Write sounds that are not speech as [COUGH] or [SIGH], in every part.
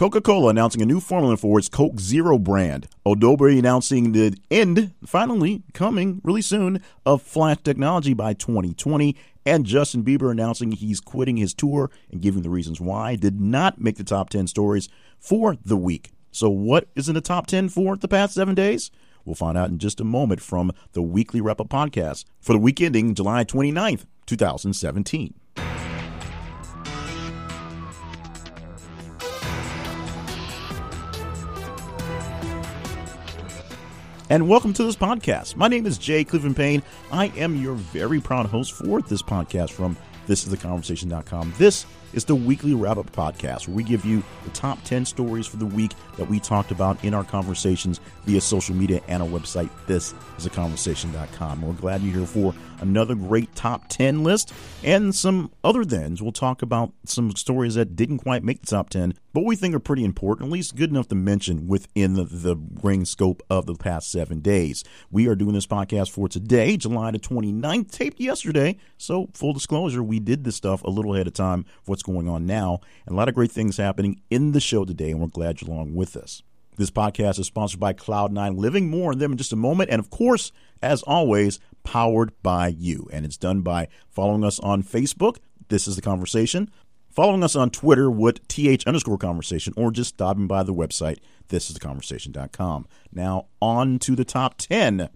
Coca Cola announcing a new formula for its Coke Zero brand. Adobe announcing the end, finally coming really soon, of Flash technology by 2020. And Justin Bieber announcing he's quitting his tour and giving the reasons why. Did not make the top 10 stories for the week. So, what is in the top 10 for the past seven days? We'll find out in just a moment from the weekly wrap up podcast for the week ending July 29th, 2017. And welcome to this podcast. My name is Jay Cleveland Payne. I am your very proud host for this podcast from thisistheconversation.com. This is the weekly wrap up podcast where we give you the top 10 stories for the week that we talked about in our conversations via social media and our website, thisistheconversation.com. We're glad you're here for another great top 10 list and some other thens. We'll talk about some stories that didn't quite make the top 10, but we think are pretty important, at least good enough to mention within the, the ring scope of the past seven days. We are doing this podcast for today, July the 29th, taped yesterday. So, full disclosure, we did this stuff a little ahead of time for what's going on now, and a lot of great things happening in the show today, and we're glad you're along with us. This podcast is sponsored by Cloud9 Living. More on them in just a moment. And of course, as always, powered by you. And it's done by following us on Facebook. This is the conversation. Following us on Twitter with th underscore conversation, or just stopping by the website, this is the conversation.com. Now, on to the top 10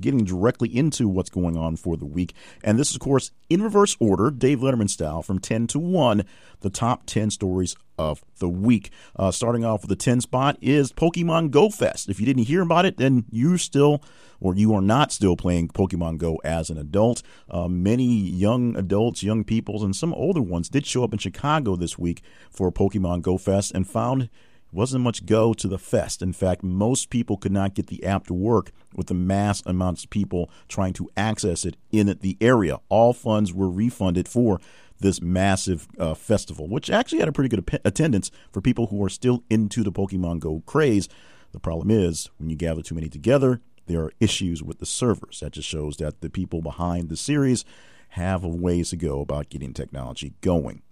getting directly into what's going on for the week. And this is, of course, in reverse order, Dave Letterman style, from 10 to 1, the top 10 stories of the week. Uh, starting off with the 10 spot is Pokemon Go Fest. If you didn't hear about it, then you still or you are not still playing Pokemon Go as an adult. Uh, many young adults, young peoples, and some older ones did show up in Chicago this week for Pokemon Go Fest and found wasn't much go to the fest. In fact, most people could not get the app to work with the mass amounts of people trying to access it in the area. All funds were refunded for this massive uh, festival, which actually had a pretty good attendance for people who are still into the Pokemon Go craze. The problem is, when you gather too many together, there are issues with the servers. That just shows that the people behind the series have a ways to go about getting technology going.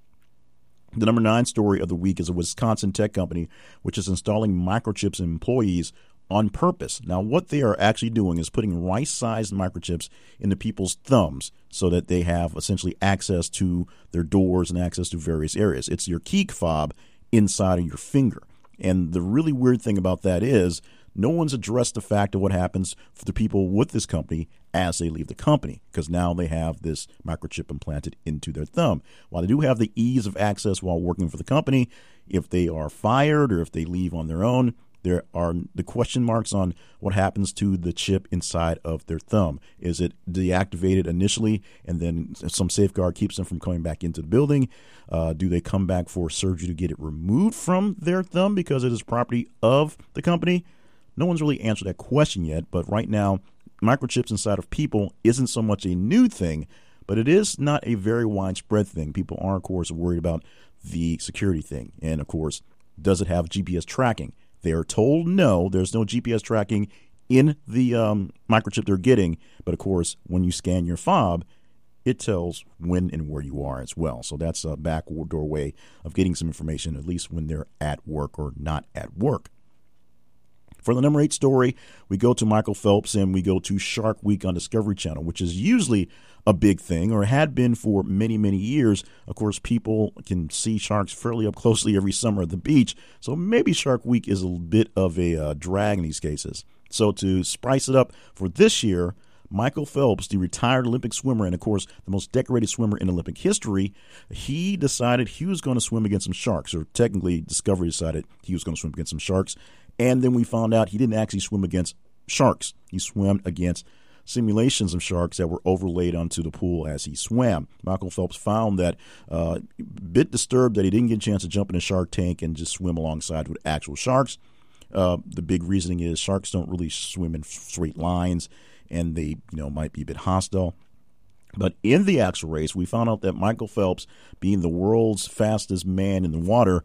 The number nine story of the week is a Wisconsin tech company which is installing microchips in employees on purpose. Now, what they are actually doing is putting rice sized microchips into people's thumbs so that they have essentially access to their doors and access to various areas. It's your key fob inside of your finger. And the really weird thing about that is no one's addressed the fact of what happens for the people with this company as they leave the company because now they have this microchip implanted into their thumb. While they do have the ease of access while working for the company, if they are fired or if they leave on their own, there are the question marks on what happens to the chip inside of their thumb. Is it deactivated initially and then some safeguard keeps them from coming back into the building? Uh, do they come back for surgery to get it removed from their thumb because it is property of the company? No one's really answered that question yet, but right now, microchips inside of people isn't so much a new thing, but it is not a very widespread thing. People are, of course, worried about the security thing. And, of course, does it have GPS tracking? They are told no, there's no GPS tracking in the um, microchip they're getting. But, of course, when you scan your fob, it tells when and where you are as well. So that's a backdoor way of getting some information, at least when they're at work or not at work. For the number eight story, we go to Michael Phelps and we go to Shark Week on Discovery Channel, which is usually a big thing or had been for many, many years. Of course, people can see sharks fairly up closely every summer at the beach, so maybe Shark Week is a bit of a uh, drag in these cases. So to spice it up for this year, Michael Phelps, the retired Olympic swimmer and, of course, the most decorated swimmer in Olympic history, he decided he was going to swim against some sharks, or technically, Discovery decided he was going to swim against some sharks. And then we found out he didn't actually swim against sharks. He swam against simulations of sharks that were overlaid onto the pool as he swam. Michael Phelps found that uh, a bit disturbed that he didn't get a chance to jump in a shark tank and just swim alongside with actual sharks. Uh, the big reasoning is sharks don't really swim in straight lines, and they you know might be a bit hostile. But in the actual race, we found out that Michael Phelps, being the world's fastest man in the water,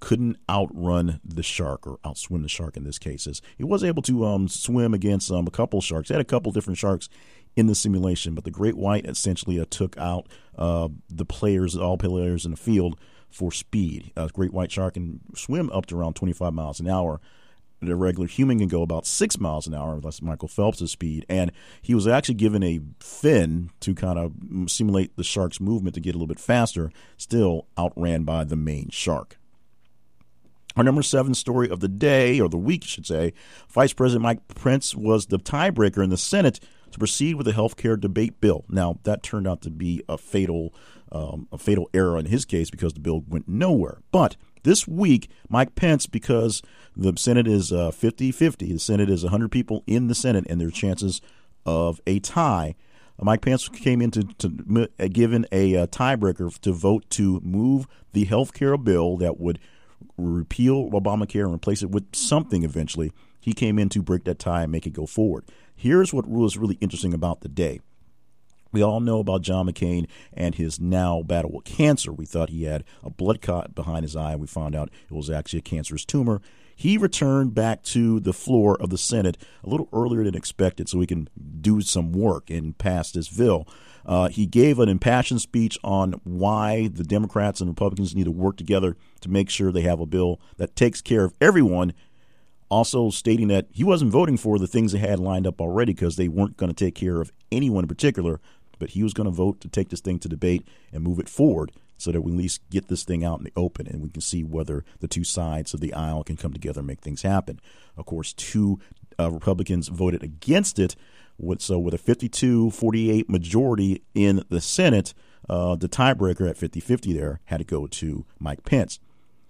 couldn't outrun the shark or outswim the shark in this case. He was able to um, swim against um, a couple sharks. He had a couple different sharks in the simulation, but the great white essentially uh, took out uh, the players, all players in the field for speed. A great white shark can swim up to around 25 miles an hour. The regular human can go about six miles an hour. That's Michael Phelps' speed. And he was actually given a fin to kind of simulate the shark's movement to get a little bit faster, still outran by the main shark. Our number seven story of the day, or the week, I should say, Vice President Mike Pence was the tiebreaker in the Senate to proceed with the health care debate bill. Now, that turned out to be a fatal, um, a fatal error in his case because the bill went nowhere. But this week, Mike Pence, because the Senate is uh, 50 50, the Senate is 100 people in the Senate, and there are chances of a tie. Mike Pence came into to, uh, given a uh, tiebreaker to vote to move the health care bill that would repeal Obamacare and replace it with something eventually. He came in to break that tie and make it go forward. Here's what was really interesting about the day. We all know about John McCain and his now battle with cancer. We thought he had a blood clot behind his eye. And we found out it was actually a cancerous tumor. He returned back to the floor of the Senate a little earlier than expected so he can do some work and pass this bill. Uh, he gave an impassioned speech on why the Democrats and Republicans need to work together to make sure they have a bill that takes care of everyone. Also, stating that he wasn't voting for the things they had lined up already because they weren't going to take care of anyone in particular, but he was going to vote to take this thing to debate and move it forward so that we at least get this thing out in the open and we can see whether the two sides of the aisle can come together and make things happen. Of course, two uh, Republicans voted against it, so with a 52-48 majority in the Senate, uh, the tiebreaker at 50-50 there had to go to Mike Pence.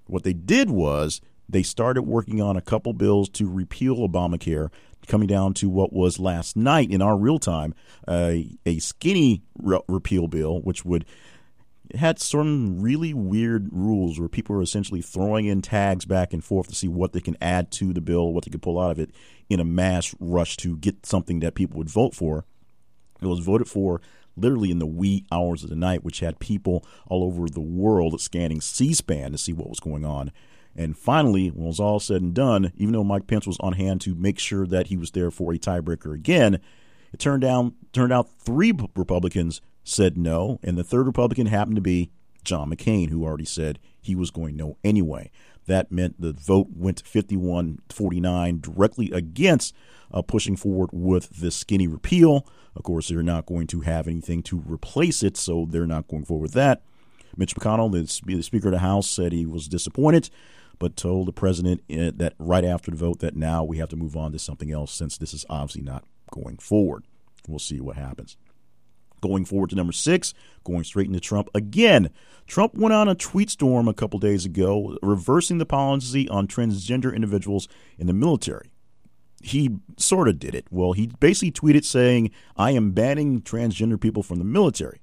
What they did was they started working on a couple bills to repeal Obamacare, coming down to what was last night in our real time a skinny re- repeal bill, which would had some really weird rules where people were essentially throwing in tags back and forth to see what they can add to the bill, what they could pull out of it in a mass rush to get something that people would vote for. It was voted for literally in the wee hours of the night, which had people all over the world scanning C SPAN to see what was going on. And finally, when it was all said and done, even though Mike Pence was on hand to make sure that he was there for a tiebreaker again, it turned down turned out three Republicans said no, and the third Republican happened to be John McCain, who already said he was going no anyway. That meant the vote went 51 49 directly against uh, pushing forward with this skinny repeal. Of course, they're not going to have anything to replace it, so they're not going forward with that. Mitch McConnell, the Speaker of the House, said he was disappointed, but told the president uh, that right after the vote that now we have to move on to something else since this is obviously not going forward. We'll see what happens. Going forward to number six, going straight into Trump again. Trump went on a tweet storm a couple days ago, reversing the policy on transgender individuals in the military. He sort of did it. Well, he basically tweeted saying, I am banning transgender people from the military,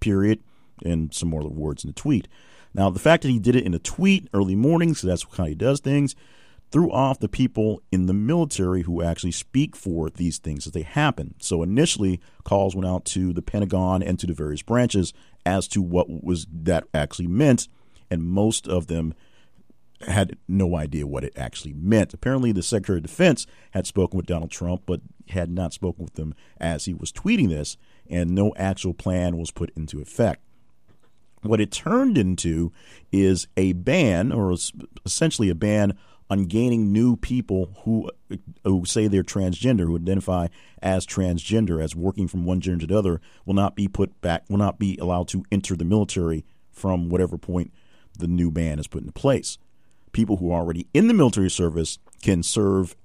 period, and some more words in the tweet. Now, the fact that he did it in a tweet early morning, so that's how he does things, threw off the people in the military who actually speak for these things as they happen. So initially, calls went out to the Pentagon and to the various branches as to what was that actually meant, and most of them had no idea what it actually meant. Apparently, the Secretary of Defense had spoken with Donald Trump, but had not spoken with him as he was tweeting this, and no actual plan was put into effect. What it turned into is a ban, or essentially a ban on gaining new people who who say they're transgender, who identify as transgender, as working from one gender to the other, will not be put back, will not be allowed to enter the military from whatever point the new ban is put into place. People who are already in the military service can serve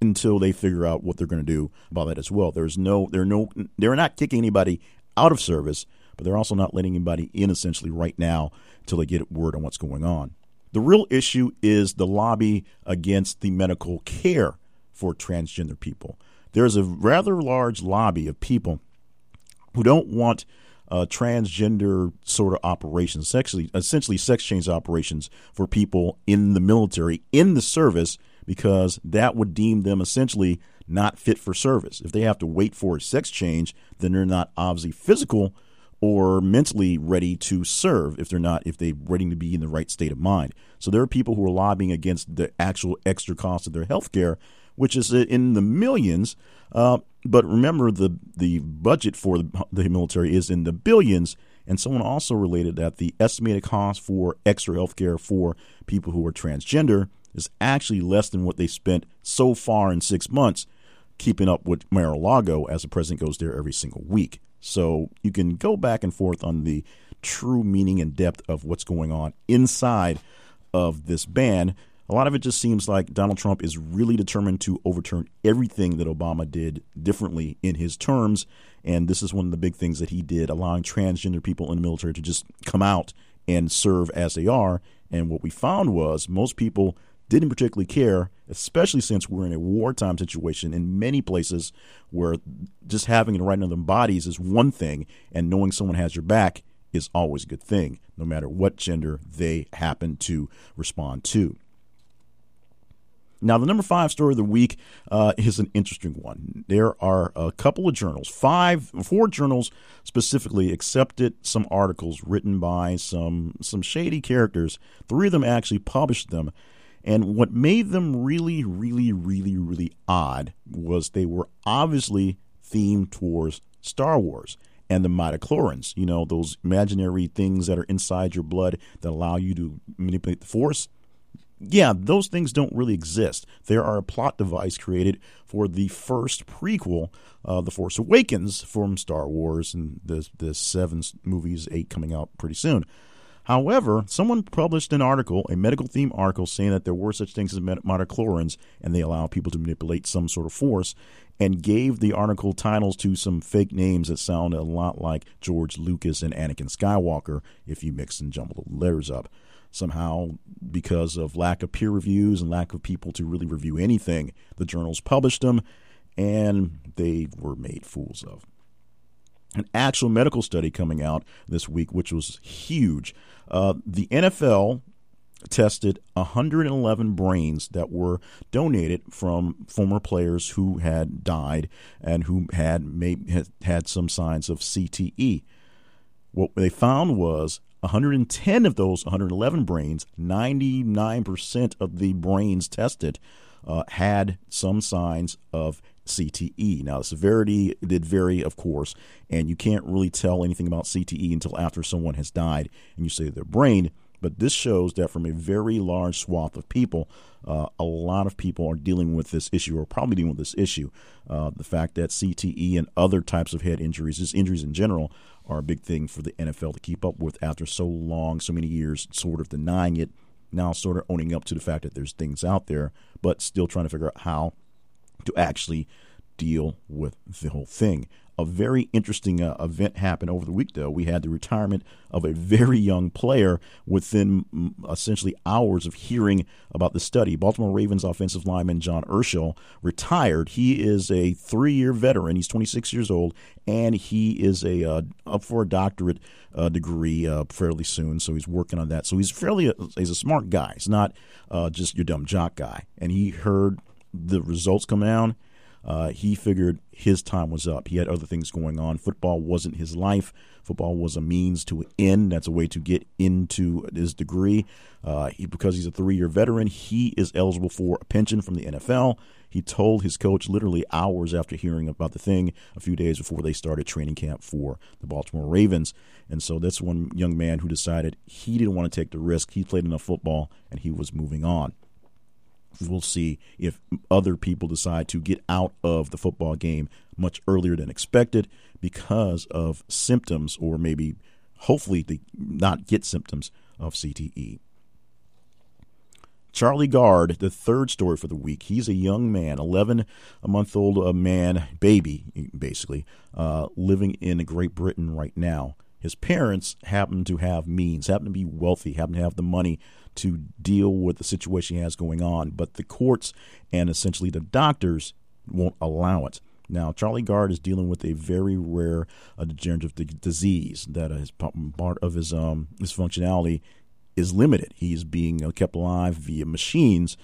until they figure out what they're going to do about that as well. There's no, they're no, they're not kicking anybody out of service, but they're also not letting anybody in essentially right now until they get word on what's going on. The real issue is the lobby against the medical care for transgender people. There's a rather large lobby of people who don't want uh, transgender sort of operations, sexually, essentially sex change operations for people in the military, in the service, because that would deem them essentially not fit for service. If they have to wait for a sex change, then they're not obviously physical or mentally ready to serve if they're not if they're ready to be in the right state of mind. So there are people who are lobbying against the actual extra cost of their health care, which is in the millions. Uh, but remember, the the budget for the military is in the billions, And someone also related that the estimated cost for extra health care for people who are transgender is actually less than what they spent so far in six months keeping up with Mar-a-Lago as the president goes there every single week. So you can go back and forth on the true meaning and depth of what's going on inside of this ban. A lot of it just seems like Donald Trump is really determined to overturn everything that Obama did differently in his terms. And this is one of the big things that he did, allowing transgender people in the military to just come out and serve as they are. And what we found was most people didn't particularly care, especially since we're in a wartime situation in many places where just having it right in their bodies is one thing, and knowing someone has your back is always a good thing, no matter what gender they happen to respond to. Now, the number five story of the week uh, is an interesting one. There are a couple of journals, five, four journals specifically, accepted some articles written by some some shady characters. Three of them actually published them, and what made them really, really, really, really odd was they were obviously themed towards Star Wars and the midichlorians. You know, those imaginary things that are inside your blood that allow you to manipulate the Force yeah, those things don't really exist. There are a plot device created for the first prequel, uh, The Force Awakens, from Star Wars, and the the seven movies, eight coming out pretty soon. However, someone published an article, a medical theme article, saying that there were such things as midichlorians, and they allow people to manipulate some sort of force, and gave the article titles to some fake names that sound a lot like George Lucas and Anakin Skywalker if you mix and jumble the letters up. Somehow because of lack of peer reviews and lack of people to really review anything the journals published them and they were made fools of an actual medical study coming out this week which was huge. Uh, the nfl tested 111 brains that were donated from former players who had died and who had had, had some signs of cte what they found was 110 of those 111 brains, 99% of the brains tested uh, had some signs of CTE. Now, the severity did vary, of course, and you can't really tell anything about CTE until after someone has died and you say their brain. But this shows that from a very large swath of people, uh, a lot of people are dealing with this issue or probably dealing with this issue. Uh, the fact that CTE and other types of head injuries, just injuries in general, are a big thing for the NFL to keep up with after so long, so many years, sort of denying it, now sort of owning up to the fact that there's things out there, but still trying to figure out how to actually deal with the whole thing a very interesting uh, event happened over the week, though. We had the retirement of a very young player within mm, essentially hours of hearing about the study. Baltimore Ravens offensive lineman John Urschel retired. He is a three year veteran. He's 26 years old, and he is a uh, up for a doctorate uh, degree uh, fairly soon. So he's working on that. So he's fairly a, uh, he's a smart guy. He's not uh, just your dumb jock guy. And he heard the results come down uh, he figured his time was up. He had other things going on. Football wasn't his life. Football was a means to an end. That's a way to get into his degree. Uh, he, because he's a three year veteran, he is eligible for a pension from the NFL. He told his coach literally hours after hearing about the thing, a few days before they started training camp for the Baltimore Ravens. And so that's one young man who decided he didn't want to take the risk. He played enough football and he was moving on we'll see if other people decide to get out of the football game much earlier than expected because of symptoms or maybe hopefully they not get symptoms of CTE. Charlie Gard, the third story for the week. He's a young man, 11 a month old a man, baby, basically, uh, living in Great Britain right now. His parents happen to have means, happen to be wealthy, happen to have the money to deal with the situation he has going on, but the courts and essentially the doctors won't allow it. Now, Charlie Gard is dealing with a very rare uh, degenerative disease that is part of his um, his functionality is limited. He's being uh, kept alive via machines,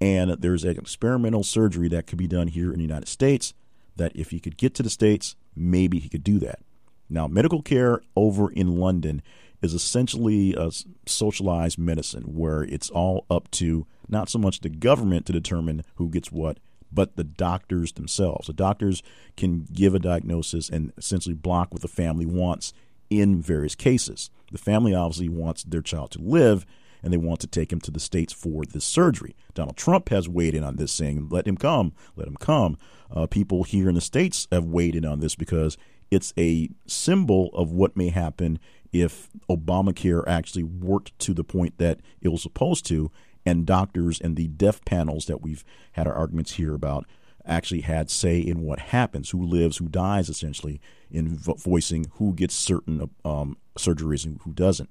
and there's an experimental surgery that could be done here in the United States. That if he could get to the states, maybe he could do that. Now, medical care over in London is essentially a socialized medicine where it's all up to not so much the government to determine who gets what, but the doctors themselves. The doctors can give a diagnosis and essentially block what the family wants in various cases. The family obviously wants their child to live and they want to take him to the states for this surgery. Donald Trump has weighed in on this, saying, "Let him come, let him come." Uh, people here in the states have weighed in on this because it's a symbol of what may happen if Obamacare actually worked to the point that it was supposed to, and doctors and the death panels that we've had our arguments here about actually had say in what happens, who lives, who dies, essentially, in vo- voicing who gets certain um, surgeries and who doesn't.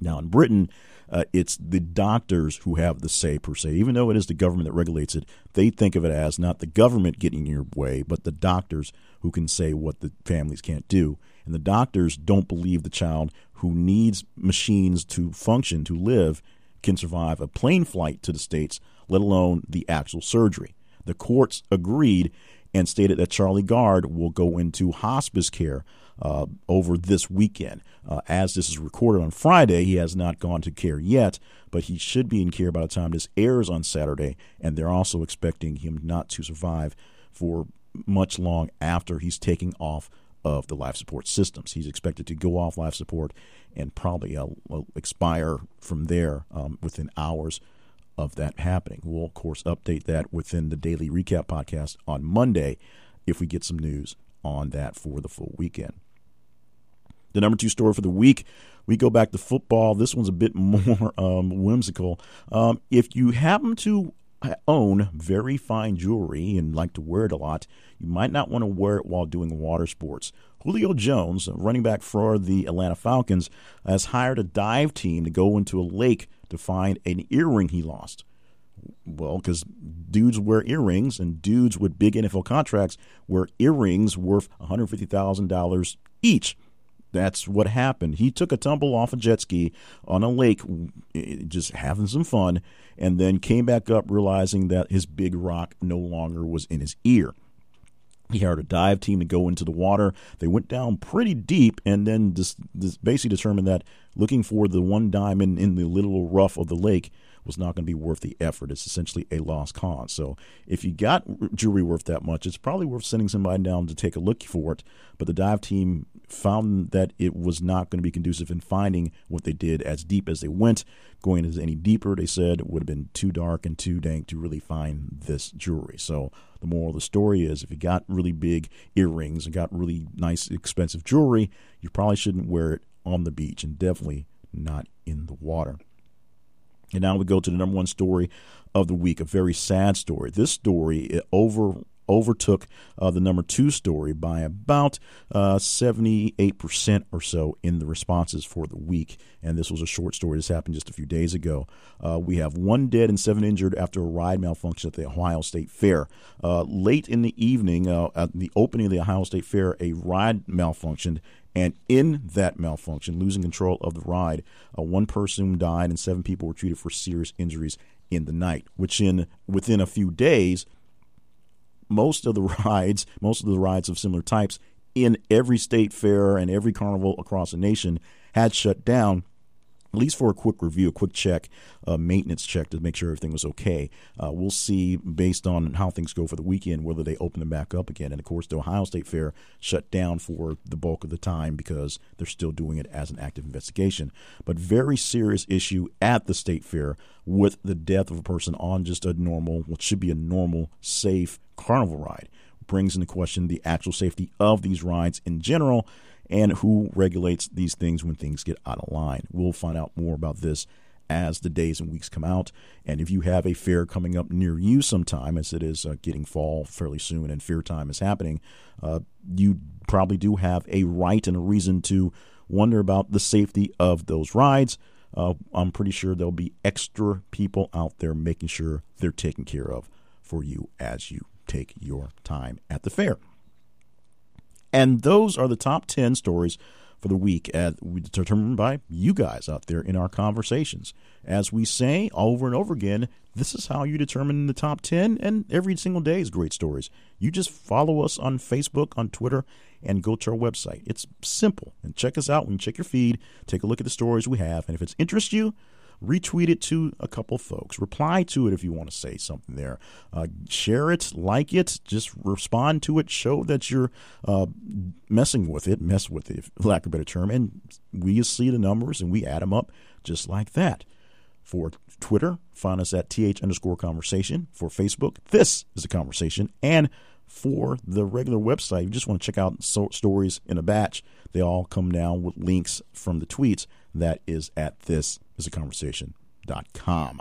Now, in Britain, uh, it's the doctors who have the say per se. Even though it is the government that regulates it, they think of it as not the government getting in your way, but the doctors who can say what the families can't do. And the doctors don't believe the child who needs machines to function, to live, can survive a plane flight to the States, let alone the actual surgery. The courts agreed and stated that Charlie Gard will go into hospice care uh, over this weekend. Uh, as this is recorded on Friday, he has not gone to care yet, but he should be in care by the time this airs on Saturday, and they're also expecting him not to survive for much long after he's taking off of the life support systems. He's expected to go off life support and probably uh, expire from there um, within hours of that happening. We'll, of course, update that within the daily recap podcast on Monday if we get some news on that for the full weekend. The number two story for the week, we go back to football. This one's a bit [LAUGHS] more um, whimsical. Um, if you happen to own very fine jewelry and like to wear it a lot, you might not want to wear it while doing water sports. Julio Jones, running back for the Atlanta Falcons, has hired a dive team to go into a lake to find an earring he lost. Well, because dudes wear earrings, and dudes with big NFL contracts wear earrings worth $150,000 each. That's what happened. He took a tumble off a jet ski on a lake, eh, just having some fun, and then came back up realizing that his big rock no longer was in his ear. He hired a dive team to go into the water. They went down pretty deep and then just, just basically determined that looking for the one diamond in the little rough of the lake was not going to be worth the effort. It's essentially a lost cause. So if you got jewelry worth that much, it's probably worth sending somebody down to take a look for it. But the dive team found that it was not going to be conducive in finding what they did as deep as they went. Going as any deeper, they said, would have been too dark and too dank to really find this jewelry. So the moral of the story is if you got really big earrings and got really nice, expensive jewelry, you probably shouldn't wear it on the beach and definitely not in the water. And now we go to the number one story of the week, a very sad story. This story over overtook uh, the number two story by about uh, 78% or so in the responses for the week. And this was a short story. This happened just a few days ago. Uh, we have one dead and seven injured after a ride malfunction at the Ohio State Fair. Uh, late in the evening, uh, at the opening of the Ohio State Fair, a ride malfunctioned and in that malfunction, losing control of the ride, uh, one person died and seven people were treated for serious injuries in the night. Which in within a few days, most of the [LAUGHS] rides, most of the rides of similar types in every state fair and every carnival across the nation had shut down at least for a quick review, a quick check, a maintenance check to make sure everything was okay. Uh, we'll see based on how things go for the weekend whether they open them back up again. And of course, the Ohio State Fair shut down for the bulk of the time because they're still doing it as an active investigation. But very serious issue at the state fair with the death of a person on just a normal, what should be a normal, safe carnival ride. Brings into question the actual safety of these rides in general and who regulates these things when things get out of line. We'll find out more about this as the days and weeks come out. And if you have a fair coming up near you sometime, as it is uh, getting fall fairly soon and fair time is happening, uh, you probably do have a right and a reason to wonder about the safety of those rides. Uh, I'm pretty sure there'll be extra people out there making sure they're taken care of for you as you take your time at the fair. And those are the top 10 stories for the week as determined by you guys out there in our conversations. As we say over and over again, this is how you determine the top 10, and every single day is great stories. You just follow us on Facebook, on Twitter, and go to our website. It's simple. And check us out when you check your feed, take a look at the stories we have, and if it interests you, retweet it to a couple folks. Reply to it if you want to say something there. Uh, share it, like it, just respond to it. Show that you're uh, messing with it, mess with it, lack of a better term. And we see the numbers and we add them up just like that. For Twitter, find us at th underscore conversation. For Facebook, this is a conversation. And for the regular website, you just want to check out so- stories in a batch. They all come down with links from the tweets. That is at this is.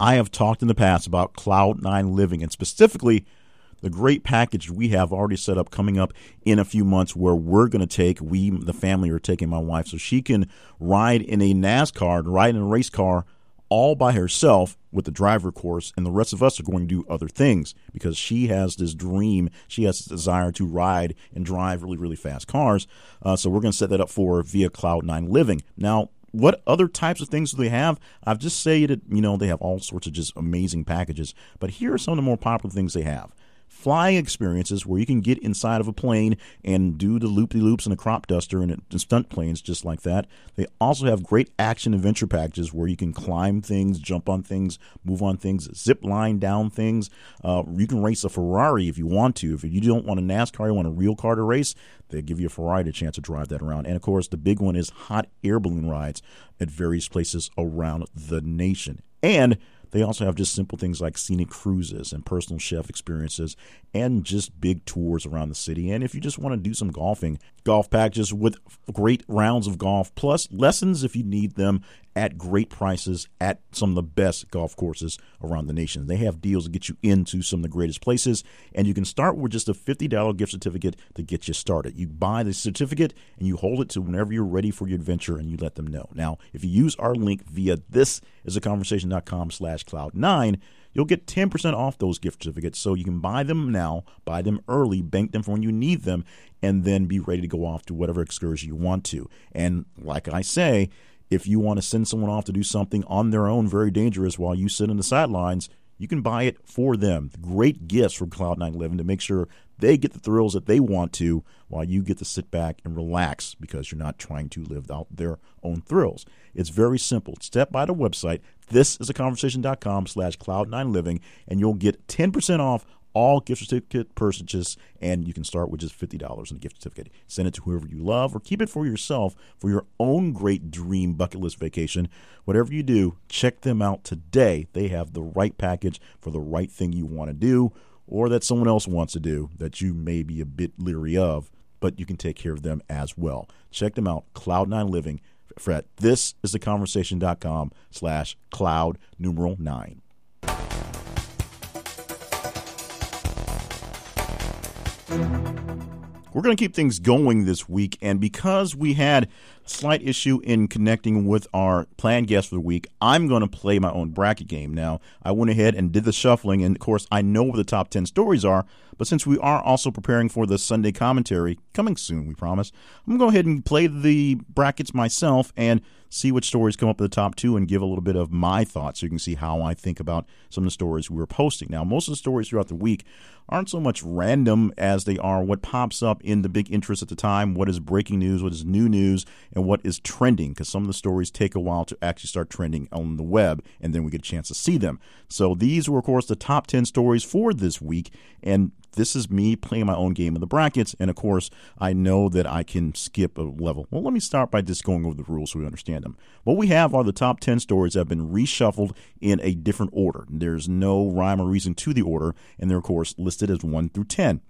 I have talked in the past about Cloud9 Living and specifically the great package we have already set up coming up in a few months where we're going to take, we, the family, are taking my wife so she can ride in a NASCAR, ride in a race car all by herself with the driver course, and the rest of us are going to do other things because she has this dream, she has this desire to ride and drive really, really fast cars. Uh, so we're going to set that up for via Cloud9 Living. Now, what other types of things do they have? I've just said that you know they have all sorts of just amazing packages, but here are some of the more popular things they have flying experiences where you can get inside of a plane and do the loop de loops in a crop duster and, stunt planes just like that. They also have great action adventure packages where you can climb things, jump on things, move on things, zip line down things. Uh, you can race a Ferrari if you want to. If you don't want a NASCAR, you want a real car to race, they give you a Ferrari a chance to drive that around. And of course, the big one is hot air balloon rides at various places around the nation. And they also have just simple things like scenic cruises and personal chef experiences and just big tours around the city. And if you just want to do some golfing, golf packages with great rounds of golf, plus lessons if you need them at great prices at some of the best golf courses around the nation. They have deals to get you into some of the greatest places, and you can start with just a $50 gift certificate to get you started. You buy the certificate and you hold it to whenever you're ready for your adventure and you let them know. Now, if you use our link via this is a conversation.com slash cloud9, you'll get 10% off those gift certificates. So you can buy them now, buy them early, bank them for when you need them, and then be ready to go off to whatever excursion you want to. And like I say, if you want to send someone off to do something on their own, very dangerous, while you sit in the sidelines, you can buy it for them. Great gifts from Cloud9 Living to make sure they get the thrills that they want to while you get to sit back and relax because you're not trying to live out their own thrills. It's very simple. Step by the website. This is a conversation.com slash cloud9 living, and you'll get 10% off all gift certificate purchases, and you can start with just $50 in a gift certificate. Send it to whoever you love or keep it for yourself for your own great dream bucket list vacation. Whatever you do, check them out today. They have the right package for the right thing you want to do or that someone else wants to do that you may be a bit leery of, but you can take care of them as well. Check them out, Cloud9 Fred, this is the conversation.com slash cloud numeral nine. We're going to keep things going this week, and because we had slight issue in connecting with our planned guest for the week, I'm going to play my own bracket game. Now, I went ahead and did the shuffling, and of course, I know what the top 10 stories are, but since we are also preparing for the Sunday commentary, coming soon, we promise, I'm going to go ahead and play the brackets myself and see which stories come up at the top two and give a little bit of my thoughts so you can see how I think about some of the stories we were posting. Now, most of the stories throughout the week aren't so much random as they are what pops up in the big interest at the time, what is breaking news, what is new news, and what is trending, because some of the stories take a while to actually start trending on the web, and then we get a chance to see them. So these were, of course, the top 10 stories for this week, and this is me playing my own game of the brackets. And of course, I know that I can skip a level. Well, let me start by just going over the rules so we understand them. What we have are the top 10 stories that have been reshuffled in a different order. There's no rhyme or reason to the order, and they're, of course, listed as 1 through 10.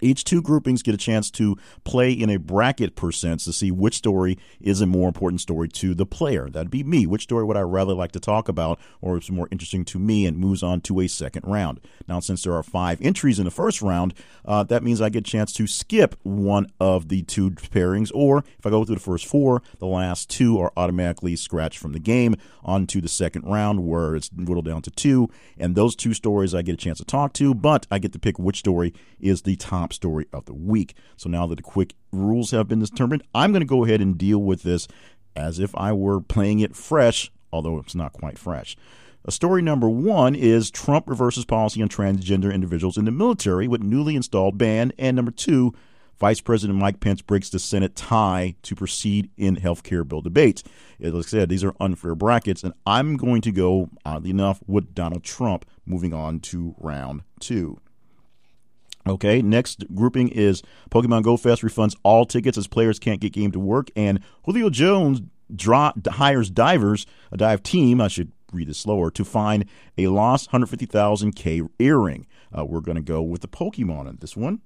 Each two groupings get a chance to play in a bracket percents to see which story is a more important story to the player. That'd be me. Which story would I rather like to talk about or is more interesting to me and moves on to a second round. Now, since there are five entries in the first round, uh, that means I get a chance to skip one of the two pairings, or if I go through the first four, the last two are automatically scratched from the game onto the second round where it's whittled down to two. And those two stories I get a chance to talk to, but I get to pick which story is the top top story of the week. So now that the quick rules have been determined, I'm going to go ahead and deal with this as if I were playing it fresh, although it's not quite fresh. A story number one is Trump reverses policy on transgender individuals in the military with newly installed ban. And number two, Vice President Mike Pence breaks the Senate tie to proceed in health care bill debates. As I said, these are unfair brackets, and I'm going to go, oddly enough, with Donald Trump moving on to round two. Okay, next grouping is Pokemon Go Fest refunds all tickets as players can't get game to work, and Julio Jones draw, hires divers, a dive team, I should read this slower, to find a lost 150,000K earring. Uh, we're going to go with the Pokemon on this one.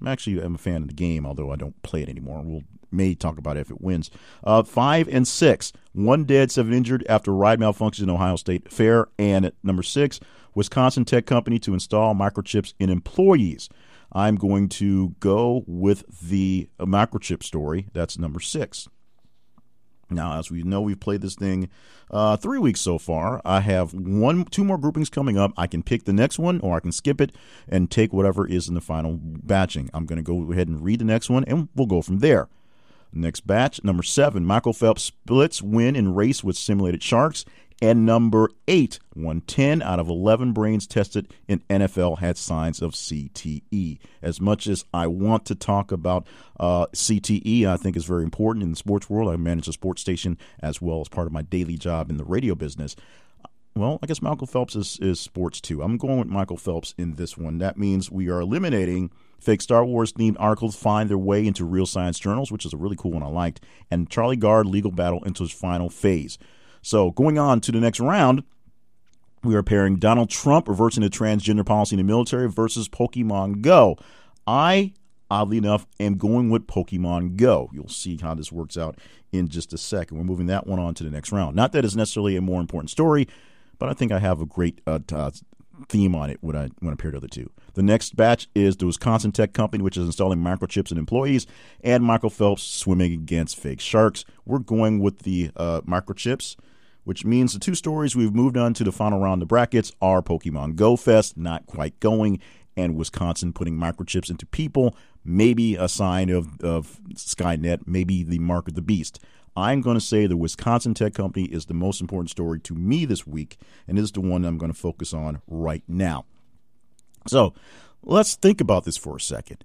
I'm actually I'm a fan of the game, although I don't play it anymore. We'll may talk about it if it wins. Uh, five and six, one dead, seven injured after ride malfunction in Ohio State Fair, and at number six, Wisconsin tech company to install microchips in employees. I'm going to go with the microchip story. That's number six. Now, as we know, we've played this thing uh, three weeks so far. I have one, two more groupings coming up. I can pick the next one, or I can skip it and take whatever is in the final batching. I'm going to go ahead and read the next one, and we'll go from there. Next batch, number seven, Michael Phelps splits win in race with simulated sharks. And number eight, 110 out of 11 brains tested in NFL had signs of CTE. As much as I want to talk about uh, CTE, I think is very important in the sports world. I manage a sports station as well as part of my daily job in the radio business. Well, I guess Michael Phelps is, is sports too. I'm going with Michael Phelps in this one. That means we are eliminating fake Star Wars themed articles find their way into real science journals, which is a really cool one I liked, and Charlie Gard legal battle into its final phase. So going on to the next round, we are pairing Donald Trump reversing the transgender policy in the military versus Pokemon Go. I, oddly enough, am going with Pokemon Go. You'll see how this works out in just a second. We're moving that one on to the next round. Not that it's necessarily a more important story, but I think I have a great uh, theme on it when I when I pair the other two. The next batch is the Wisconsin Tech Company, which is installing microchips in employees, and Michael Phelps swimming against fake sharks. We're going with the uh, microchips which means the two stories we've moved on to the final round of brackets are Pokemon Go Fest, not quite going, and Wisconsin putting microchips into people, maybe a sign of, of Skynet, maybe the mark of the beast. I'm going to say the Wisconsin Tech Company is the most important story to me this week, and is the one I'm going to focus on right now. So let's think about this for a second.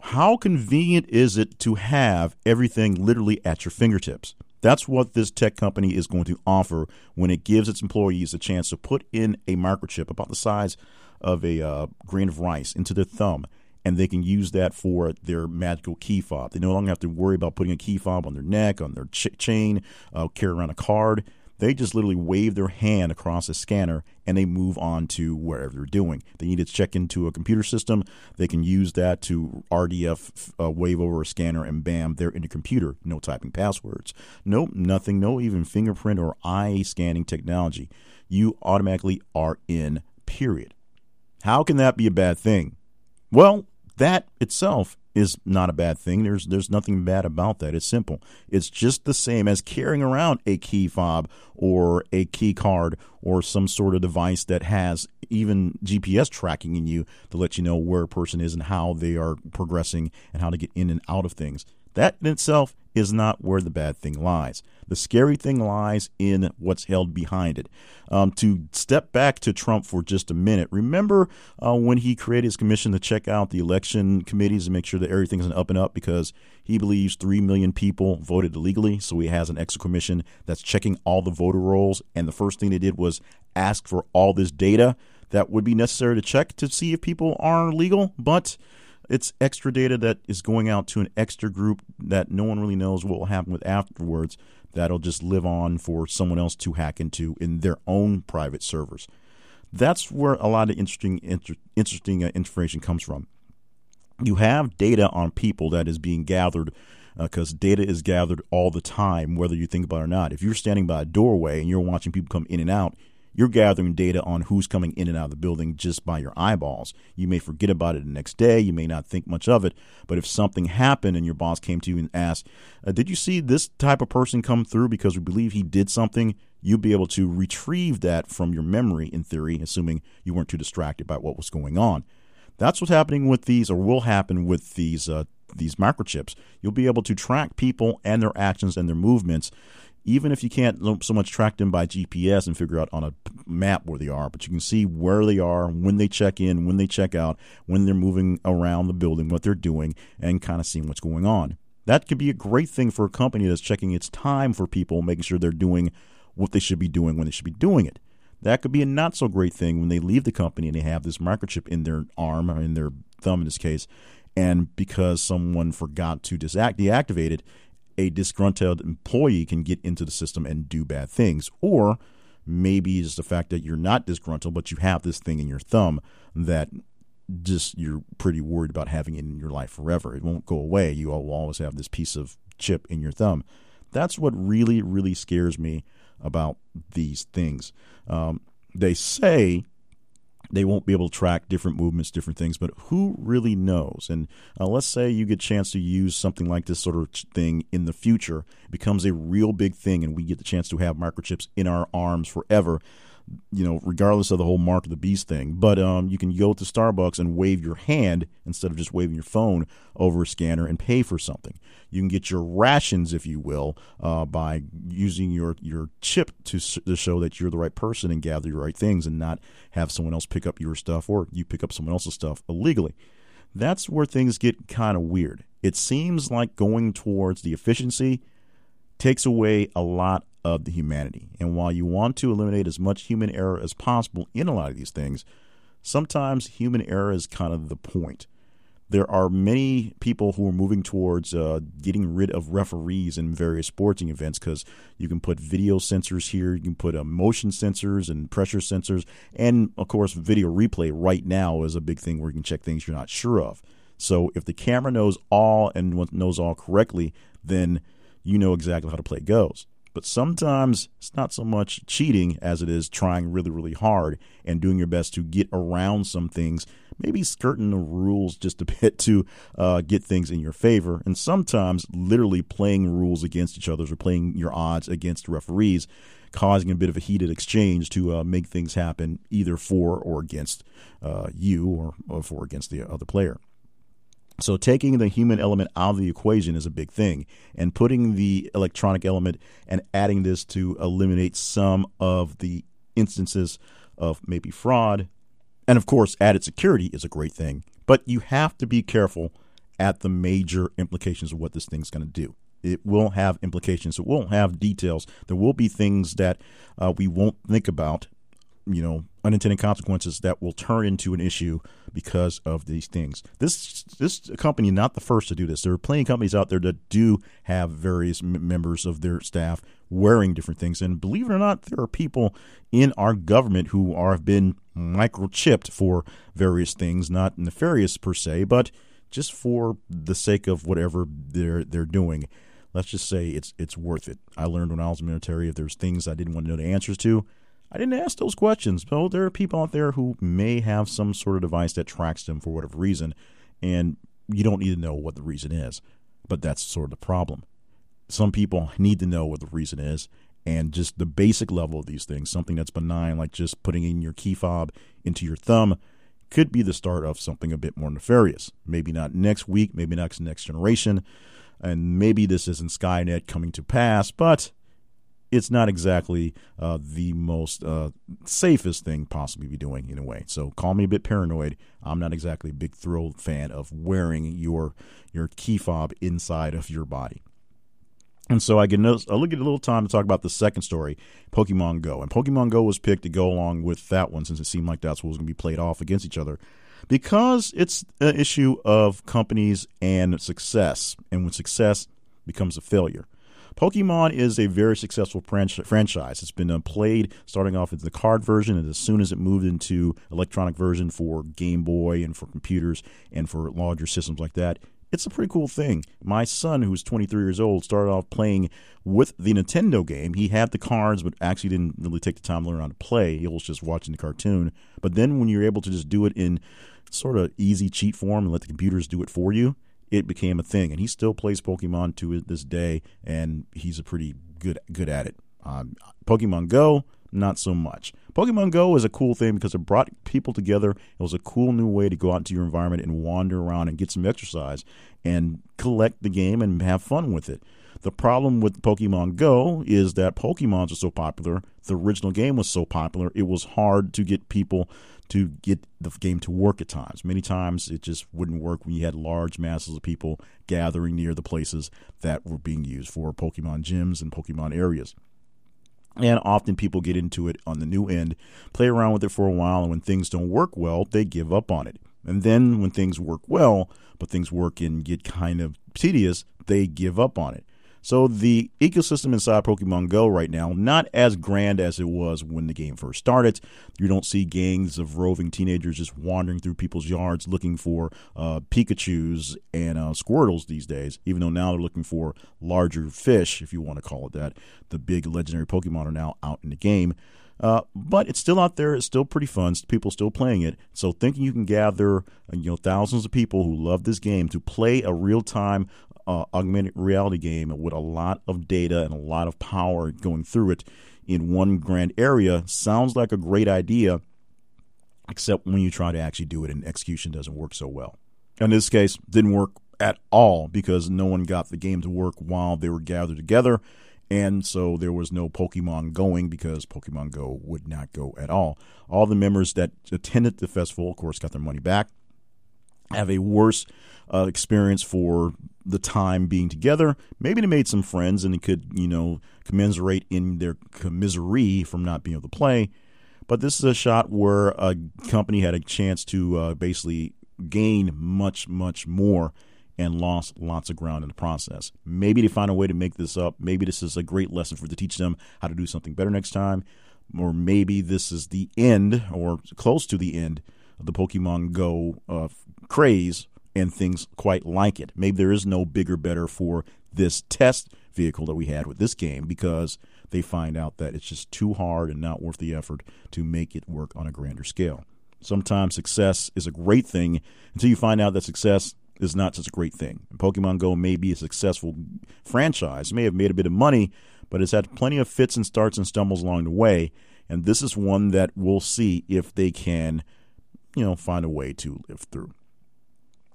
How convenient is it to have everything literally at your fingertips? That's what this tech company is going to offer when it gives its employees a chance to put in a microchip about the size of a uh, grain of rice into their thumb, and they can use that for their magical key fob. They no longer have to worry about putting a key fob on their neck, on their ch- chain, uh, carry around a card. They just literally wave their hand across a scanner and they move on to wherever they're doing. They need to check into a computer system. They can use that to RDF uh, wave over a scanner and bam, they're in the computer. No typing passwords. Nope, nothing. No even fingerprint or eye scanning technology. You automatically are in, period. How can that be a bad thing? Well, that itself is not a bad thing. There's there's nothing bad about that. It's simple. It's just the same as carrying around a key fob or a key card or some sort of device that has even GPS tracking in you to let you know where a person is and how they are progressing and how to get in and out of things. That in itself is not where the bad thing lies. The scary thing lies in what's held behind it. Um, to step back to Trump for just a minute, remember uh, when he created his commission to check out the election committees and make sure that everything's an up and up because he believes 3 million people voted illegally. So he has an extra commission that's checking all the voter rolls. And the first thing they did was ask for all this data that would be necessary to check to see if people are legal. But it's extra data that is going out to an extra group that no one really knows what will happen with afterwards. That'll just live on for someone else to hack into in their own private servers. That's where a lot of interesting inter- interesting uh, information comes from. You have data on people that is being gathered because uh, data is gathered all the time, whether you think about it or not. If you're standing by a doorway and you're watching people come in and out, you're gathering data on who's coming in and out of the building just by your eyeballs. You may forget about it the next day. You may not think much of it. But if something happened and your boss came to you and asked, uh, Did you see this type of person come through because we believe he did something? You'll be able to retrieve that from your memory, in theory, assuming you weren't too distracted by what was going on. That's what's happening with these, or will happen with these uh, these microchips. You'll be able to track people and their actions and their movements even if you can't so much track them by GPS and figure out on a map where they are, but you can see where they are, when they check in, when they check out, when they're moving around the building, what they're doing, and kind of seeing what's going on. That could be a great thing for a company that's checking its time for people, making sure they're doing what they should be doing when they should be doing it. That could be a not so great thing when they leave the company and they have this microchip in their arm or in their thumb in this case, and because someone forgot to deactivate it, a disgruntled employee can get into the system and do bad things. Or maybe it's the fact that you're not disgruntled, but you have this thing in your thumb that just you're pretty worried about having it in your life forever. It won't go away. You will always have this piece of chip in your thumb. That's what really, really scares me about these things. Um, they say they won't be able to track different movements, different things, but who really knows? And uh, let's say you get a chance to use something like this sort of thing in the future, it becomes a real big thing, and we get the chance to have microchips in our arms forever you know, regardless of the whole mark of the beast thing. But um, you can go to Starbucks and wave your hand instead of just waving your phone over a scanner and pay for something. You can get your rations, if you will, uh, by using your, your chip to, to show that you're the right person and gather your right things and not have someone else pick up your stuff or you pick up someone else's stuff illegally. That's where things get kind of weird. It seems like going towards the efficiency takes away a lot of the humanity. And while you want to eliminate as much human error as possible in a lot of these things, sometimes human error is kind of the point. There are many people who are moving towards uh, getting rid of referees in various sporting events because you can put video sensors here, you can put uh, motion sensors and pressure sensors, and of course, video replay right now is a big thing where you can check things you're not sure of. So if the camera knows all and knows all correctly, then you know exactly how the play goes. But sometimes it's not so much cheating as it is trying really, really hard and doing your best to get around some things, maybe skirting the rules just a [LAUGHS] bit to uh, get things in your favor. And sometimes literally playing rules against each other or playing your odds against referees, causing a bit of a heated exchange to uh, make things happen either for or against uh, you or, or for against the other player. So taking the human element out of the equation is a big thing, and putting the electronic element and adding this to eliminate some of the instances of maybe fraud, and of course added security is a great thing. But you have to be careful at the major implications of what this thing's going to do. It will have implications. It won't have details. There will be things that uh, we won't think about you know unintended consequences that will turn into an issue because of these things. This this company not the first to do this. There are plenty of companies out there that do have various m- members of their staff wearing different things, and believe it or not, there are people in our government who are have been microchipped for various things, not nefarious per se, but just for the sake of whatever they're they're doing. Let's just say it's it's worth it. I learned when I was in the military if there's things I didn't want to know the answers to, I didn't ask those questions. But there are people out there who may have some sort of device that tracks them for whatever reason, and you don't need to know what the reason is. But that's sort of the problem. Some people need to know what the reason is, and just the basic level of these things, something that's benign, like just putting in your key fob into your thumb, could be the start of something a bit more nefarious. Maybe not next week, maybe next next generation, and maybe this isn't Skynet coming to pass, but it's not exactly uh, the most uh, safest thing possibly be doing in a way. So call me a bit paranoid. I'm not exactly a big thrill fan of wearing your your key fob inside of your body. And so I get a look at a little time to talk about the second story, Pokemon Go. And Pokemon Go was picked to go along with that one since it seemed like that's what was going to be played off against each other because it's an issue of companies and success. And when success becomes a failure. Pokemon is a very successful franchise. It's been uh, played starting off as the card version, and as soon as it moved into electronic version for Game Boy and for computers and for larger systems like that, it's a pretty cool thing. My son, who's 23 years old, started off playing with the Nintendo game. He had the cards, but actually didn't really take the time to learn how to play. He was just watching the cartoon. But then when you're able to just do it in sort of easy cheat form and let the computers do it for you, it became a thing, and he still plays Pokemon to this day, and he's a pretty good good at it. Um, Pokemon Go, not so much. Pokemon Go is a cool thing because it brought people together. It was a cool new way to go out into your environment and wander around and get some exercise and collect the game and have fun with it. The problem with Pokemon Go is that Pokemons are so popular. The original game was so popular, it was hard to get people to get the game to work at times. Many times it just wouldn't work when you had large masses of people gathering near the places that were being used for Pokemon gyms and Pokemon areas. And often people get into it on the new end, play around with it for a while, and when things don't work well, they give up on it. And then when things work well, but things work and get kind of tedious, they give up on it. So the ecosystem inside Pokemon Go right now, not as grand as it was when the game first started. You don't see gangs of roving teenagers just wandering through people's yards looking for uh, Pikachu's and uh, Squirtles these days, even though now they're looking for larger fish, if you want to call it that. The big legendary Pokemon are now out in the game. Uh, but it's still out there. It's still pretty fun. People still playing it. So thinking you can gather, you know, thousands of people who love this game to play a real time uh, augmented reality game with a lot of data and a lot of power going through it in one grand area sounds like a great idea, except when you try to actually do it and execution doesn't work so well. In this case, didn't work at all because no one got the game to work while they were gathered together. And so there was no Pokemon going because Pokemon Go would not go at all. All the members that attended the festival, of course, got their money back. Have a worse uh, experience for the time being together. Maybe they made some friends and could, you know, commiserate in their commisery from not being able to play. But this is a shot where a company had a chance to uh, basically gain much, much more and lost lots of ground in the process. Maybe they find a way to make this up. Maybe this is a great lesson for to teach them how to do something better next time. Or maybe this is the end or close to the end of the Pokemon Go uh, craze and things quite like it. Maybe there is no bigger, better for this test vehicle that we had with this game because they find out that it's just too hard and not worth the effort to make it work on a grander scale. Sometimes success is a great thing until you find out that success is not such a great thing. Pokemon Go may be a successful franchise, may have made a bit of money, but it's had plenty of fits and starts and stumbles along the way. And this is one that we'll see if they can, you know, find a way to live through.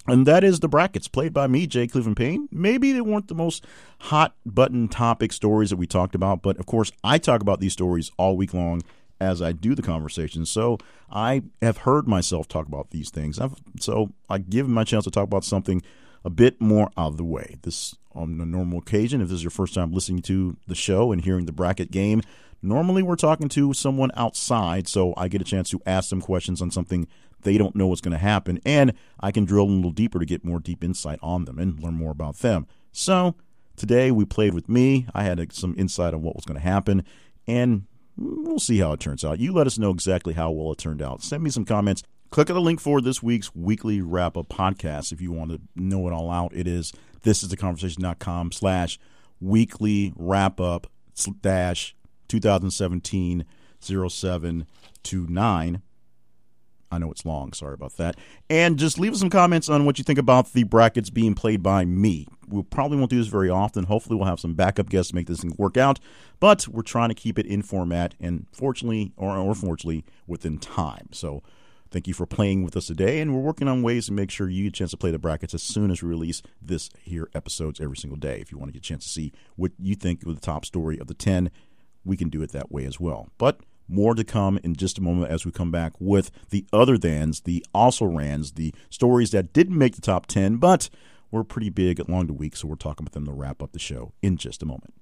And that is the brackets played by me, J. Cleveland Payne. Maybe they weren't the most hot button topic stories that we talked about, but of course, I talk about these stories all week long as I do the conversation. So I have heard myself talk about these things. I've, so I give my chance to talk about something a bit more out of the way. This on a normal occasion, if this is your first time listening to the show and hearing the bracket game, normally we're talking to someone outside, so I get a chance to ask them questions on something they don't know what's going to happen, and I can drill a little deeper to get more deep insight on them and learn more about them. So today we played with me. I had uh, some insight on what was going to happen, and we'll see how it turns out. You let us know exactly how well it turned out. Send me some comments. Click on the link for this week's weekly wrap up podcast if you want to know it all out. It is this is the conversation.com slash weekly wrap up dash 2017 0729. I know it's long. Sorry about that. And just leave us some comments on what you think about the brackets being played by me. We probably won't do this very often. Hopefully, we'll have some backup guests to make this thing work out. But we're trying to keep it in format and, fortunately or, or fortunately, within time. So, thank you for playing with us today. And we're working on ways to make sure you get a chance to play the brackets as soon as we release this here episodes every single day. If you want to get a chance to see what you think of the top story of the 10, we can do it that way as well. But more to come in just a moment as we come back with the other thans, the also rans, the stories that didn't make the top 10, but were pretty big along the week. So we're talking about them to wrap up the show in just a moment.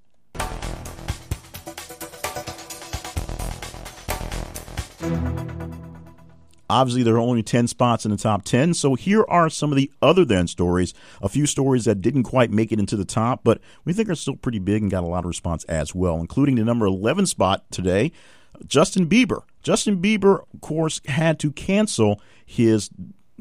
Obviously, there are only 10 spots in the top 10. So here are some of the other than stories. A few stories that didn't quite make it into the top, but we think are still pretty big and got a lot of response as well, including the number 11 spot today. Justin Bieber. Justin Bieber, of course, had to cancel his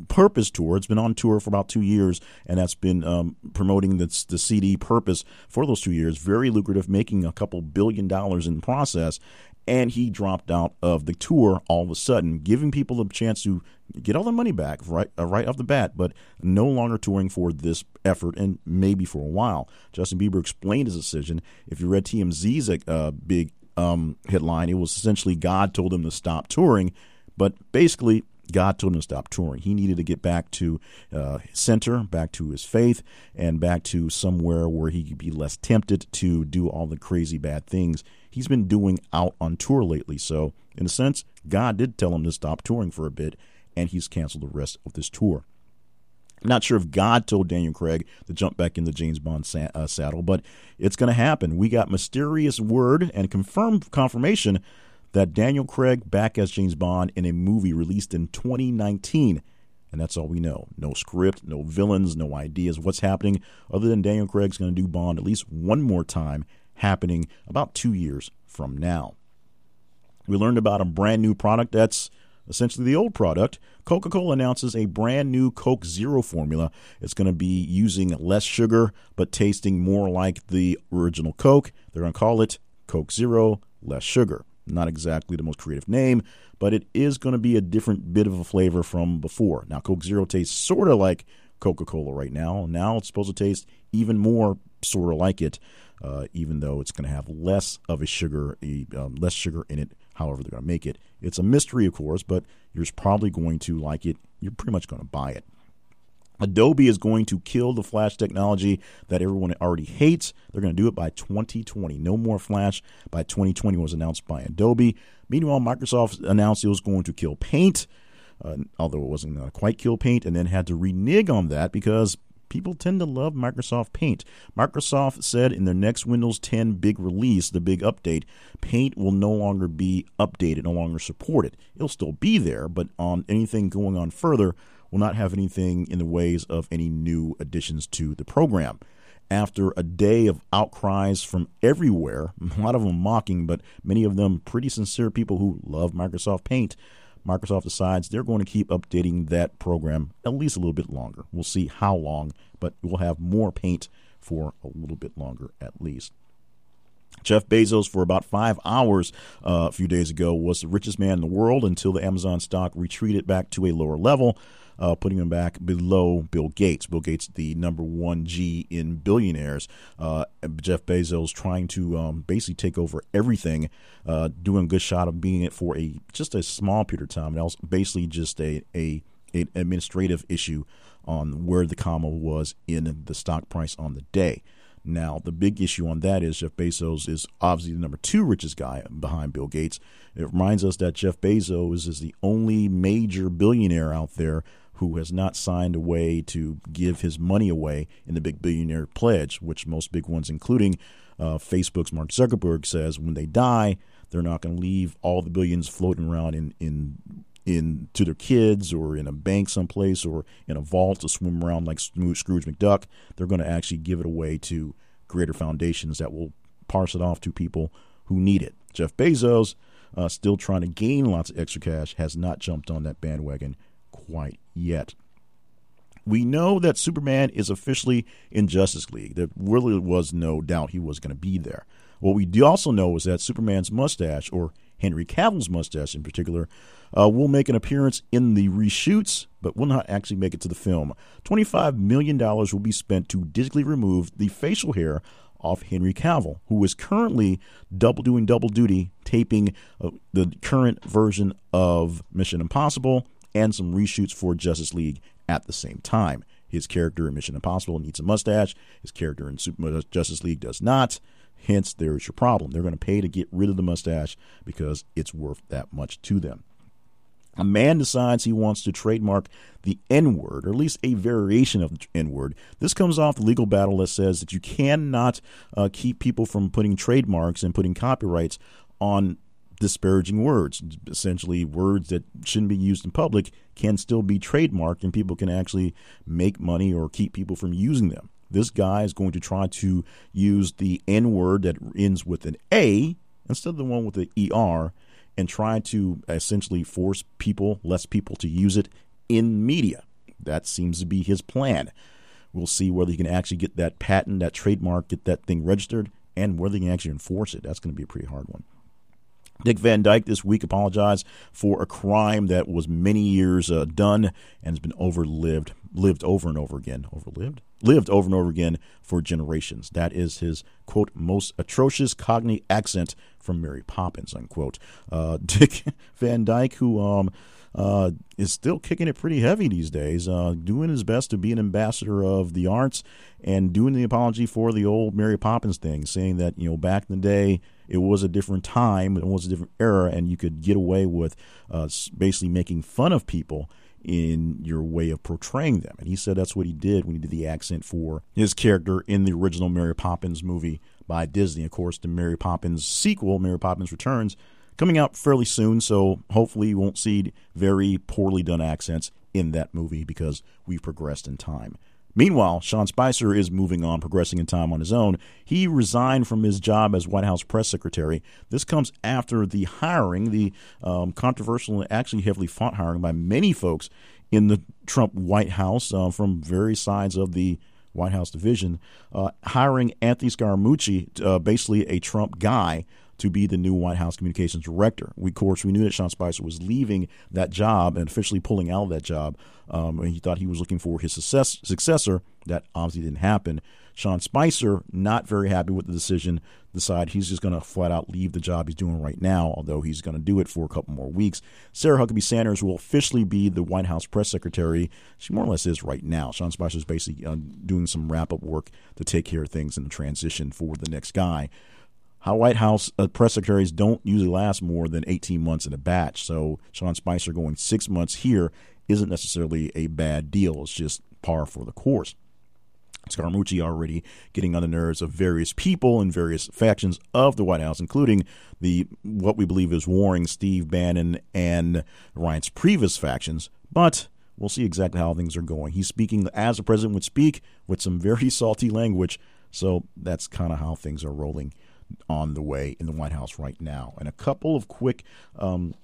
Purpose tour. It's been on tour for about two years, and that's been um, promoting the, the CD Purpose for those two years. Very lucrative, making a couple billion dollars in process. And he dropped out of the tour all of a sudden, giving people a chance to get all their money back right uh, right off the bat, but no longer touring for this effort and maybe for a while. Justin Bieber explained his decision. If you read TMZ's uh, big um, headline. It was essentially God told him to stop touring, but basically God told him to stop touring. He needed to get back to uh, center, back to his faith, and back to somewhere where he could be less tempted to do all the crazy bad things he's been doing out on tour lately. So, in a sense, God did tell him to stop touring for a bit, and he's canceled the rest of this tour. I'm not sure if God told Daniel Craig to jump back in the James Bond sa- uh, saddle, but it's going to happen. We got mysterious word and confirmed confirmation that Daniel Craig back as James Bond in a movie released in 2019. And that's all we know. No script, no villains, no ideas what's happening, other than Daniel Craig's going to do Bond at least one more time, happening about two years from now. We learned about a brand new product that's essentially the old product. Coca Cola announces a brand new Coke Zero formula. It's going to be using less sugar but tasting more like the original Coke. They're going to call it Coke Zero, less sugar. Not exactly the most creative name, but it is going to be a different bit of a flavor from before. Now, Coke Zero tastes sort of like Coca Cola right now. Now it's supposed to taste even more sort of like it, uh, even though it's going to have less of a sugar, um, less sugar in it. However, they're going to make it. It's a mystery, of course, but you're probably going to like it. You're pretty much going to buy it. Adobe is going to kill the Flash technology that everyone already hates. They're going to do it by 2020. No more Flash by 2020 was announced by Adobe. Meanwhile, Microsoft announced it was going to kill Paint, uh, although it wasn't quite kill Paint, and then had to renege on that because people tend to love Microsoft Paint. Microsoft said in their next Windows 10 big release, the big update, Paint will no longer be updated, no longer supported. It'll still be there, but on anything going on further, will not have anything in the ways of any new additions to the program. After a day of outcries from everywhere, [LAUGHS] a lot of them mocking, but many of them pretty sincere people who love Microsoft Paint, Microsoft decides they're going to keep updating that program at least a little bit longer. We'll see how long, but we'll have more paint for a little bit longer at least. Jeff Bezos, for about five hours uh, a few days ago, was the richest man in the world until the Amazon stock retreated back to a lower level uh, putting him back below Bill Gates. Bill Gates, the number one G in billionaires. Uh, Jeff Bezos trying to um, basically take over everything, uh, doing a good shot of being it for a just a small period of time. And was basically just a, a an administrative issue on where the comma was in the stock price on the day. Now, the big issue on that is Jeff Bezos is obviously the number two richest guy behind Bill Gates. It reminds us that Jeff Bezos is the only major billionaire out there who has not signed away to give his money away in the big billionaire pledge, which most big ones, including uh, Facebook's Mark Zuckerberg, says when they die, they're not going to leave all the billions floating around in in in to their kids or in a bank someplace or in a vault to swim around like Scrooge McDuck. They're going to actually give it away to greater foundations that will parse it off to people who need it. Jeff Bezos, uh, still trying to gain lots of extra cash, has not jumped on that bandwagon quite yet. We know that Superman is officially in Justice League. There really was no doubt he was going to be there. What we do also know is that Superman's mustache, or Henry Cavill's mustache in particular, uh, will make an appearance in the reshoots, but will not actually make it to the film. $25 million will be spent to digitally remove the facial hair off Henry Cavill, who is currently double doing double duty, taping uh, the current version of Mission Impossible and some reshoots for Justice League at the same time. His character in Mission Impossible needs a mustache. His character in Super uh, Justice League does not. Hence, there is your problem. They're going to pay to get rid of the mustache because it's worth that much to them. A man decides he wants to trademark the N word, or at least a variation of the N word. This comes off the legal battle that says that you cannot uh, keep people from putting trademarks and putting copyrights on disparaging words. Essentially, words that shouldn't be used in public can still be trademarked, and people can actually make money or keep people from using them. This guy is going to try to use the N word that ends with an A instead of the one with the ER and try to essentially force people, less people, to use it in media. That seems to be his plan. We'll see whether he can actually get that patent, that trademark, get that thing registered, and whether he can actually enforce it. That's going to be a pretty hard one. Dick Van Dyke this week apologized for a crime that was many years uh, done and has been overlived, lived over and over again. Overlived? Lived over and over again for generations. That is his, quote, most atrocious Cockney accent from Mary Poppins, unquote. Uh, [LAUGHS] Dick Van Dyke, who um, uh, is still kicking it pretty heavy these days, uh, doing his best to be an ambassador of the arts and doing the apology for the old Mary Poppins thing, saying that, you know, back in the day, it was a different time, it was a different era, and you could get away with uh, basically making fun of people in your way of portraying them. And he said that's what he did when he did the accent for his character in the original Mary Poppins movie by Disney. Of course, the Mary Poppins sequel, Mary Poppins Returns, coming out fairly soon, so hopefully you won't see very poorly done accents in that movie because we've progressed in time. Meanwhile, Sean Spicer is moving on, progressing in time on his own. He resigned from his job as White House press secretary. This comes after the hiring, the um, controversial and actually heavily fought hiring by many folks in the Trump White House uh, from various sides of the White House division, uh, hiring Anthony Scaramucci, uh, basically a Trump guy, to be the new White House communications director. We, of course, we knew that Sean Spicer was leaving that job and officially pulling out of that job. Um, and he thought he was looking for his success, successor. That obviously didn't happen. Sean Spicer, not very happy with the decision, decide he's just going to flat out leave the job he's doing right now, although he's going to do it for a couple more weeks. Sarah Huckabee Sanders will officially be the White House press secretary. She more or less is right now. Sean Spicer is basically uh, doing some wrap up work to take care of things in the transition for the next guy how White House uh, press secretaries don't usually last more than 18 months in a batch. So Sean Spicer going six months here isn't necessarily a bad deal. It's just par for the course. Scaramucci already getting on the nerves of various people in various factions of the White House, including the what we believe is warring Steve Bannon and Reince Priebus factions. But we'll see exactly how things are going. He's speaking as the president would speak with some very [LAUGHS] salty language. So that's kind of how things are rolling on the way in the White House right now. And a couple of quick um,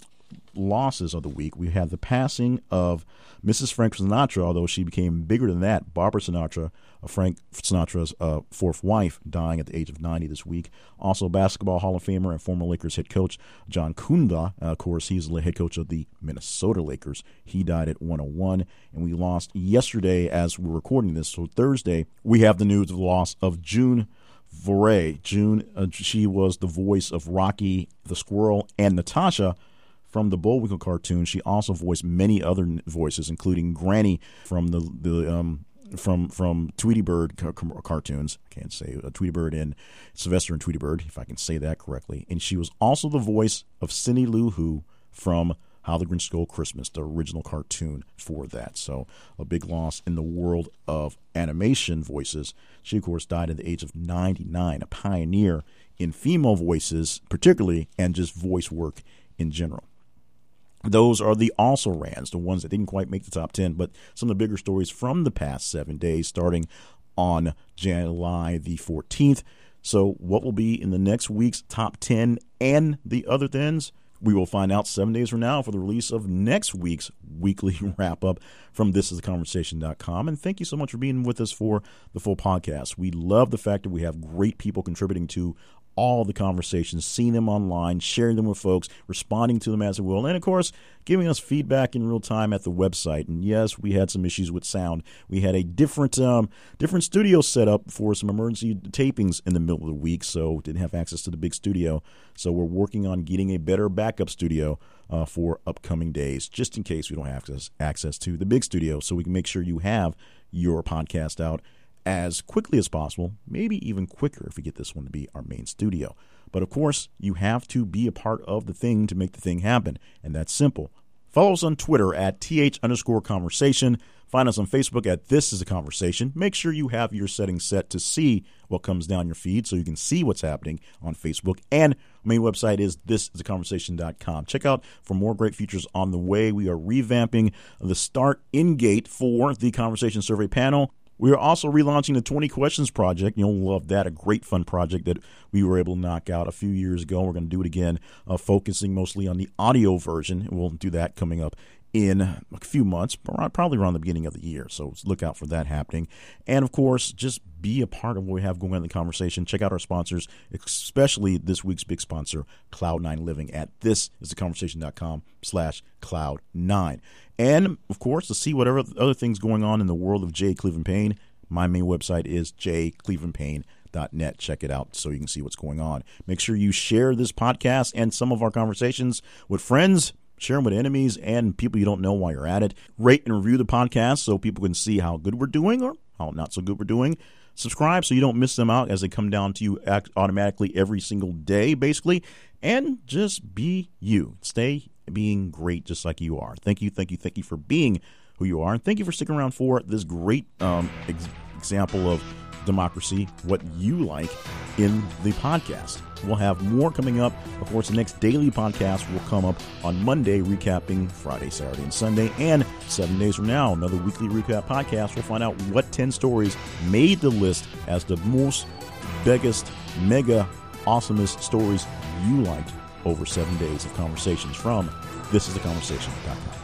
losses of the week. We have the passing of Mrs. Frank Sinatra, although she became bigger than that. Barbara Sinatra, uh, Frank Sinatra's uh, fourth wife, dying at the age of 90 this week. Also, basketball Hall of Famer and former Lakers head coach John Coonan. Uh, of course, he's the head coach of the Minnesota Lakers. He died at 101. And we lost yesterday as we're recording this. So, Thursday, we have the news of the loss of June Foray. June, uh, she was the voice of Rocky the Squirrel and Natasha from the Bullwinkle cartoon. She also voiced many other voices, including Granny from the the um, from from Tweety Bird ca- cartoons. I can't say uh, Tweety Bird and Sylvester and Tweety Bird, if I can say that correctly. And she was also the voice of Cindy Lou Who from how the Grinch Stole Christmas, the original cartoon for that. So a big loss in the world of animation voices. She, of course, died at the age of 99, a pioneer in female voices, particularly, and just voice work in general. Those are the also rans, the ones that didn't quite make the top 10, but some of the bigger stories from the past seven days, starting on July the 14th. So, what will be in the next week's top 10 and the other things? We will find out seven days from now for the release of next week's weekly [LAUGHS] wrap up from thisistheconversation.com. And thank you so much for being with us for the full podcast. We love the fact that we have great people contributing to all the conversations, seeing them online, sharing them with folks, responding to them as it will, and of course, giving us feedback in real time at the website. And yes, we had some issues with sound. We had a different um, different studio set up for some emergency tapings in the middle of the week, so didn't have access to the big studio. So we're working on getting a better backup studio uh, for upcoming days, just in case we don't have access access to the big studio, so we can make sure you have your podcast out as quickly as possible, maybe even quicker if we get this one to be our main studio. But of course, you have to be a part of the thing to make the thing happen, and that's simple. Follow us on Twitter at th underscore conversation. Find us on Facebook at This Is a Conversation. Make sure you have your settings set to see what comes down your feed so you can see what's happening on Facebook. And main website is thisisaconversation.com. Check out for more great features on the way. We are revamping the start in gate for the conversation survey panel. We are also relaunching the 20 Questions Project. You'll love that. A great fun project that we were able to knock out a few years ago. We're going to do it again, uh, focusing mostly on the audio version. We'll do that coming up in a few months, probably around the beginning of the year. So look out for that happening. And of course, just be a part of what we have going on in the conversation. Check out our sponsors, especially this week's big sponsor, Cloud9 Living at thisistheconversation.com slash cloud9. And of course, to see whatever other things going on in the world of J. Cleveland Payne, my main website is jclevelandpayne.net. Check it out so you can see what's going on. Make sure you share this podcast and some of our conversations with friends Share them with enemies and people you don't know while you're at it. Rate and review the podcast so people can see how good we're doing or how not so good we're doing. Subscribe so you don't miss them out as they come down to you automatically every single day, basically. And just be you. Stay being great just like you are. Thank you, thank you, thank you for being who you are. And thank you for sticking around for this great um, ex- example of democracy, what you like in the podcast. We'll have more coming up. Of course, the next daily podcast will come up on Monday, recapping Friday, Saturday, and Sunday. And seven days from now, another weekly recap podcast. We'll find out what 10 stories made the list as the most biggest, mega, awesomest stories you liked over seven days of conversations from this is the thisistheconversation.com.